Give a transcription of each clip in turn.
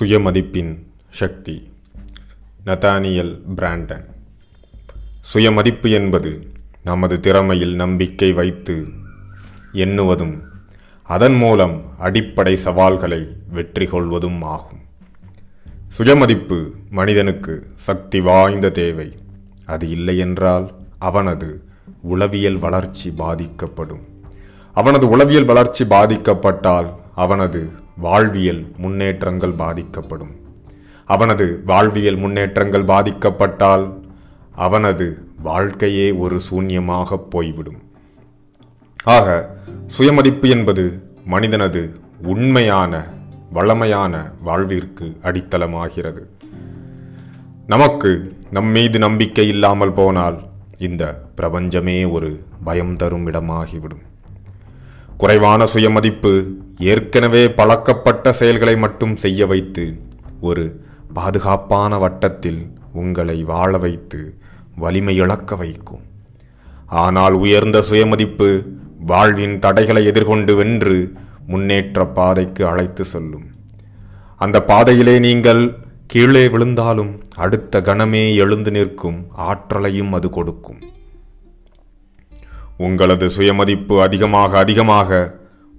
சுயமதிப்பின் சக்தி. Nathaniel Brandon. சுயமதிப்பு என்பது நமது திறமையில் நம்பிக்கை வைத்து எண்ணுவதும் அதன் மூலம் அடிப்படை சவால்களை வெற்றி கொள்வதும் ஆகும். சுயமதிப்பு மனிதனுக்கு சக்தி வாய்ந்த தேவை. அது இல்லையென்றால் அவனது உளவியல் வளர்ச்சி பாதிக்கப்படும். அவனது உளவியல் வளர்ச்சி பாதிக்கப்பட்டால் அவனது வாழ்வியல் முன்னேற்றங்கள் பாதிக்கப்படும். அவனது வாழ்வியல் முன்னேற்றங்கள் பாதிக்கப்பட்டால் அவனது வாழ்க்கையே ஒரு சூன்யமாக போய்விடும். ஆக சுயமதிப்பு என்பது மனிதனது உண்மையான வளமையான வாழ்விற்கு அடித்தளமாகிறது. நமக்கு நம்மீது நம்பிக்கை இல்லாமல் போனால் இந்த பிரபஞ்சமே ஒரு பயம் தரும் இடமாகிவிடும். குறைவான சுயமதிப்பு ஏற்கனவே பழக்கப்பட்ட செயல்களை மட்டும் செய்ய வைத்து ஒரு பாதுகாப்பான வட்டத்தில் உங்களை வாழ வைத்து வலிமை இழக்க வைக்கும். ஆனால் உயர்ந்த சுயமதிப்பு வாழ்வின் தடைகளை எதிர்கொண்டு வென்று முன்னேற்ற பாதைக்கு அழைத்து செல்லும். அந்த பாதையிலே நீங்கள் கீழே விழுந்தாலும் அடுத்த கணமே எழுந்து நிற்கும் ஆற்றலையும் அது கொடுக்கும். உங்களது சுயமதிப்பு அதிகமாக அதிகமாக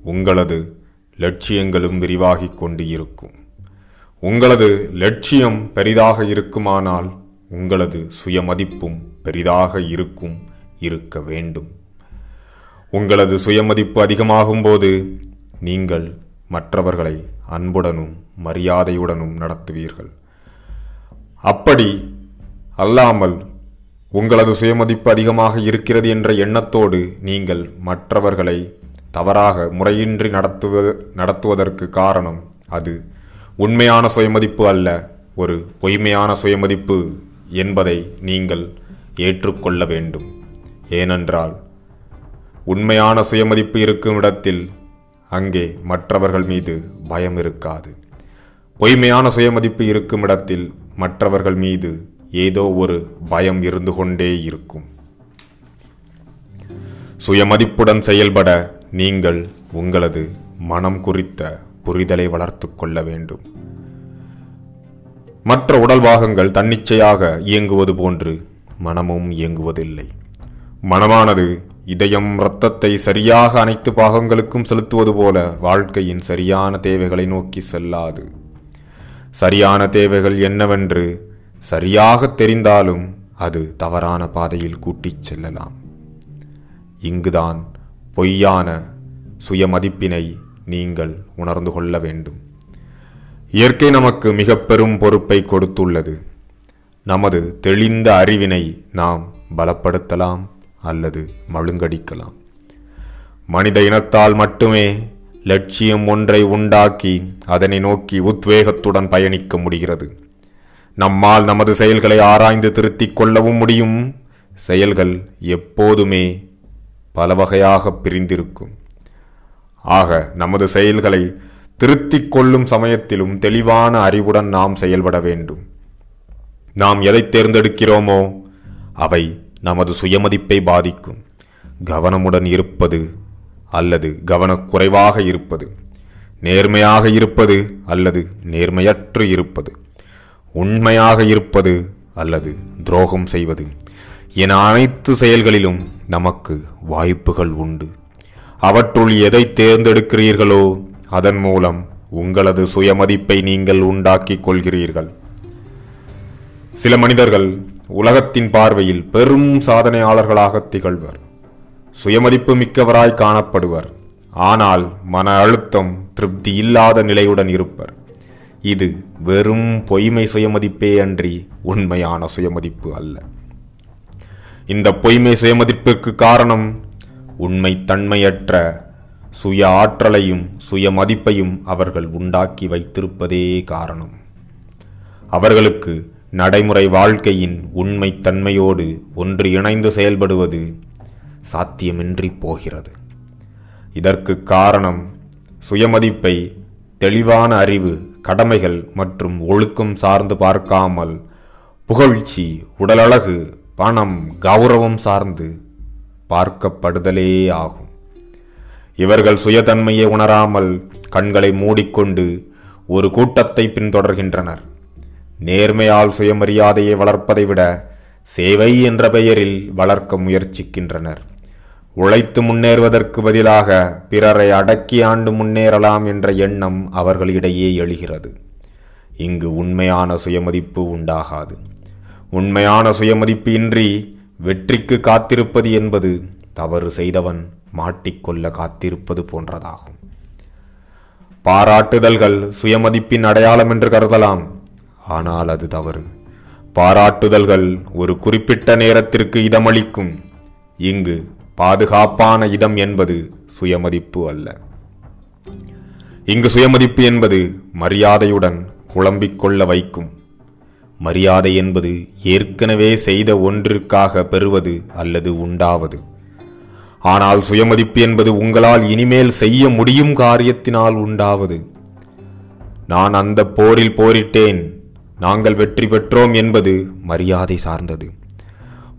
உங்களது லட்சியங்களும் விரிவாகிக் கொண்டு இருக்கும் உங்களது லட்சியம் பெரிதாக இருக்குமானால் உங்களது சுயமதிப்பும் பெரிதாக இருக்கும் இருக்க வேண்டும். உங்களது சுயமதிப்பு அதிகமாகும்போது நீங்கள் மற்றவர்களை அன்புடனும் மரியாதையுடனும் நடத்துவீர்கள். அப்படி அல்லாமல் உங்களது சுயமதிப்பு அதிகமாக இருக்கிறது என்ற எண்ணத்தோடு நீங்கள் மற்றவர்களை தவறாக முறையின்றி நடத்துவது நடத்துவதற்கு காரணம் அது. உண்மையான சுயமதிப்பு அல்ல ஒரு பொய்மையான சுயமதிப்பு என்பதை நீங்கள் ஏற்றுக்கொள்ள வேண்டும். ஏனென்றால் உண்மையான சுயமதிப்பு இருக்கும் இடத்தில் அங்கே மற்றவர்கள் மீது பயம் இருக்காது. பொய்மையான சுயமதிப்பு இருக்கும் இடத்தில் மற்றவர்கள் மீது ஏதோ ஒரு பயம் இருந்து கொண்டே இருக்கும். சுயமதிப்புடன் செயல்பட நீங்கள் உங்களது மனம் குறித்த புரிதலை வளர்த்து கொள்ள வேண்டும். மற்ற உடல் பாகங்கள் தன்னிச்சையாக இயங்குவது போன்று மனமும் இயங்குவதில்லை. மனமானது இதயம் இரத்தத்தை சரியாக அனைத்து பாகங்களுக்கும் செலுத்துவது போல வாழ்க்கையின் சரியான தேவைகளை நோக்கி செல்லாது. சரியான தேவைகள் என்னவென்று சரியாக தெரிந்தாலும் அது தவறான பாதையில் கூட்டிச் செல்லலாம். இங்குதான் பொய்யான சுயமதிப்பினை நீங்கள் உணர்ந்து கொள்ள வேண்டும். இயற்கை நமக்கு மிக பெரும் பொறுப்பை கொடுத்துள்ளது. நமது தெளிந்த அறிவினை நாம் பலப்படுத்தலாம் அல்லது மழுங்கடிக்கலாம். மனித இனத்தால் மட்டுமே லட்சியம் ஒன்றை உண்டாக்கி அதனை நோக்கி உத்வேகத்துடன் பயணிக்க முடிகிறது. நம்மால் நமது செயல்களை ஆராய்ந்து திருத்திக் கொள்ளவும் முடியும். செயல்கள் எப்போதுமே பல வகையாக பிரிந்திருக்கும். ஆக நமது செயல்களை திருத்திக் கொள்ளும் சமயத்திலும் தெளிவான அறிவுடன் நாம் செயல்பட வேண்டும். நாம் எதை தேர்ந்தெடுக்கிறோமோ அவை நமது சுயமதிப்பை பாதிக்கும். கவனமுடன் இருப்பது அல்லது கவனக்குறைவாக இருப்பது நேர்மையாக இருப்பது அல்லது நேர்மையற்று இருப்பது உண்மையாக இருப்பது அல்லது துரோகம் செய்வது என அனைத்து செயல்களிலும் நமக்கு வாய்ப்புகள் உண்டு. அவற்றுள் எதை தேர்ந்தெடுக்கிறீர்களோ அதன் மூலம் உங்களது சுயமதிப்பை நீங்கள் உண்டாக்கிக் கொள்கிறீர்கள். சில மனிதர்கள் உலகத்தின் பார்வையில் பெரும் சாதனையாளர்களாக திகழ்வர். சுயமதிப்பு மிக்கவராய் காணப்படுவர். ஆனால் மன அழுத்தம் திருப்தி இல்லாத நிலையுடன் இருப்பர். இது வெறும் பொய்மை சுயமதிப்பே அன்றி உண்மையான சுயமதிப்பு அல்ல. இந்த பொய்மை சுயமதிப்பிற்கு காரணம் உண்மை தன்மையற்ற சுய ஆற்றலையும் சுய மதிப்பையும் அவர்கள் உண்டாக்கி வைத்திருப்பதே காரணம். அவர்களுக்கு நடைமுறை வாழ்க்கையின் உண்மை தன்மையோடு ஒன்று இணைந்து செயல்படுவது சாத்தியமின்றி போகிறது. இதற்கு காரணம் சுயமதிப்பை தெளிவான அறிவு கடமைகள் மற்றும் ஒழுக்கம் சார்ந்து பார்க்காமல் புகழ்ச்சி உடலழகு பணம் கௌரவம் சார்ந்து பார்க்கப்படுதலே ஆகும். இவர்கள் சுயதன்மையை உணராமல் கண்களை மூடிக்கொண்டு ஒரு கூட்டத்தை பின்தொடர்கின்றனர். நேர்மையால் சுயமரியாதையை வளர்ப்பதை விட சேவை என்ற பெயரில் வளர்க்க முயற்சிக்கின்றனர். உழைத்து முன்னேறுவதற்கு பதிலாக பிறரை அடக்கி ஆண்டு முன்னேறலாம் என்ற எண்ணம் அவர்களிடையே எழுகிறது. இங்கு உண்மையான சுயமதிப்பு உண்டாகாது. உண்மையான சுயமதிப்பு இன்றி வெற்றிக்கு காத்திருப்பது என்பது தவறு செய்தவன் மாட்டிக்கொள்ள காத்திருப்பது போன்றதாகும். பாராட்டுதல்கள் சுயமதிப்பின் அடையாளம் என்று கருதலாம். ஆனால் அது தவறு. பாராட்டுதல்கள் ஒரு குறிப்பிட்ட நேரத்திற்கு இதமளிக்கும். இங்கு பாதுகாப்பான இடம் என்பது சுயமதிப்பு அல்ல. இங்கு சுயமதிப்பு என்பது மரியாதையுடன் குழம்பிக்கொள்ள வைக்கும். மரியாதை என்பது ஏற்கனவே செய்த ஒன்றிற்காக பெறுவது அல்லது உண்டாவது. ஆனால் சுயமதிப்பு என்பது உங்களால் இனிமேல் செய்ய முடியும் காரியத்தினால் உண்டாவது. நான் அந்த போரில் போரிட்டேன். நாங்கள் வெற்றி பெற்றோம் என்பது மரியாதை சார்ந்தது.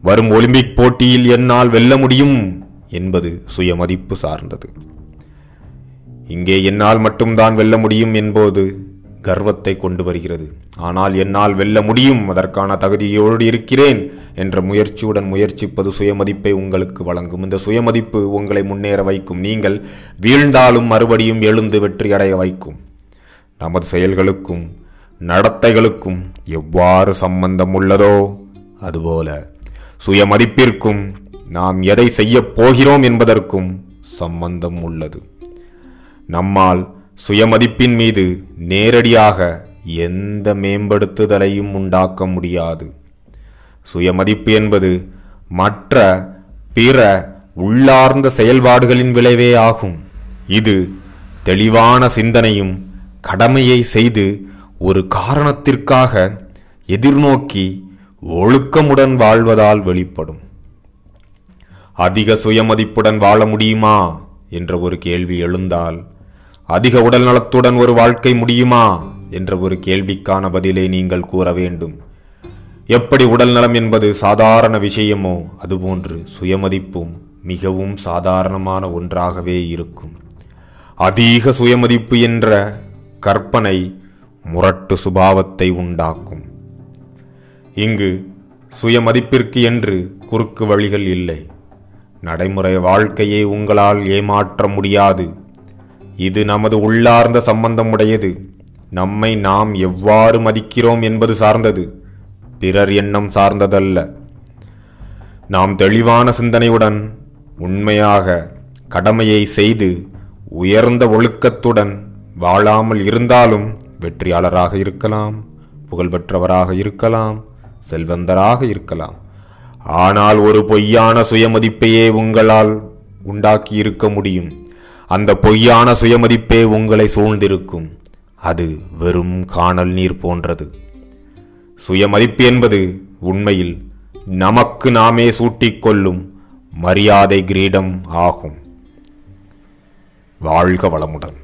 வரும் ஒலிம்பிக் போட்டியில் என்னால் வெல்ல முடியும் என்பது சுயமதிப்பு சார்ந்தது. இங்கே என்னால் மட்டும்தான் வெல்ல முடியும் என்போது கர்வத்தை கொண்டு வருகிறது. ஆனால் என்னால் வெல்ல முடியும். அதற்கான தகுதியோடு இருக்கிறேன் என்ற முயற்சியுடன் முயற்சிப்பது சுயமதிப்பை உங்களுக்கு வழங்கும். இந்த சுயமதிப்பு உங்களை முன்னேற வைக்கும். நீங்கள் வீழ்ந்தாலும் மறுபடியும் எழுந்து வெற்றியடைய வைக்கும். நமது செயல்களுக்கும் நடத்தைகளுக்கும் எவ்வாறு சம்பந்தம் உள்ளதோ அதுபோல சுயமதிப்பிற்கும் நாம் எதை செய்யப் போகிறோம் என்பதற்கும் சம்பந்தம் உள்ளது. நம்மால் சுயமதிப்பின் மீது நேரடியாக எந்த மேம்படுத்துதலையும் உண்டாக்க முடியாது. சுயமதிப்பு என்பது மற்ற பிற உள்ளார்ந்த செயல்பாடுகளின் விளைவே ஆகும். இது தெளிவான சிந்தனையும் கடமையை செய்து ஒரு காரணத்திற்காக எதிர்நோக்கி ஒழுக்கமுடன் வாழ்வதால் வெளிப்படும். அதிக சுயமதிப்புடன் வாழ முடியுமா? என்ற ஒரு கேள்வி எழுந்தால் அதிக உடல் நலத்துடன் ஒரு வாழ்க்கை முடியுமா? என்ற ஒரு கேள்விக்கான பதிலை நீங்கள் கூற வேண்டும். எப்படி உடல் நலம் என்பது சாதாரண விஷயமோ அதுபோன்று சுயமதிப்பும் மிகவும் சாதாரணமான ஒன்றாகவே இருக்கும். அதிக சுயமதிப்பு என்ற கற்பனை முரட்டு சுபாவத்தை உண்டாக்கும். இங்கு சுயமதிப்பிற்கு என்று குறுக்கு வழிகள் இல்லை. நடைமுறை வாழ்க்கையை உங்களால் ஏமாற்ற முடியாது. இது நமது உள்ளார்ந்த சம்பந்தமுடையது. நம்மை நாம் எவ்வாறு மதிக்கிறோம் என்பது சார்ந்தது. பிறர் எண்ணம் சார்ந்ததல்ல. நாம் தெளிவான சிந்தனையுடன் உண்மையாக கடமையை செய்து உயர்ந்த ஒழுக்கத்துடன் வாழாமல் இருந்தாலும் வெற்றியாளராக இருக்கலாம் புகழ்பெற்றவராக இருக்கலாம் செல்வந்தராக இருக்கலாம். ஆனால் ஒரு பொய்யான சுயமதிப்பையே உங்களால் உண்டாக்கி இருக்க முடியும். அந்த பொய்யான சுயமதிப்பே உங்களை சூழ்ந்திருக்கும். அது வெறும் காணல் நீர் போன்றது. சுயமதிப்பு என்பது உண்மையில் நமக்கு நாமே சூட்டிக்கொள்ளும் மரியாதை கிரீடம் ஆகும். வாழ்க வளமுடன்.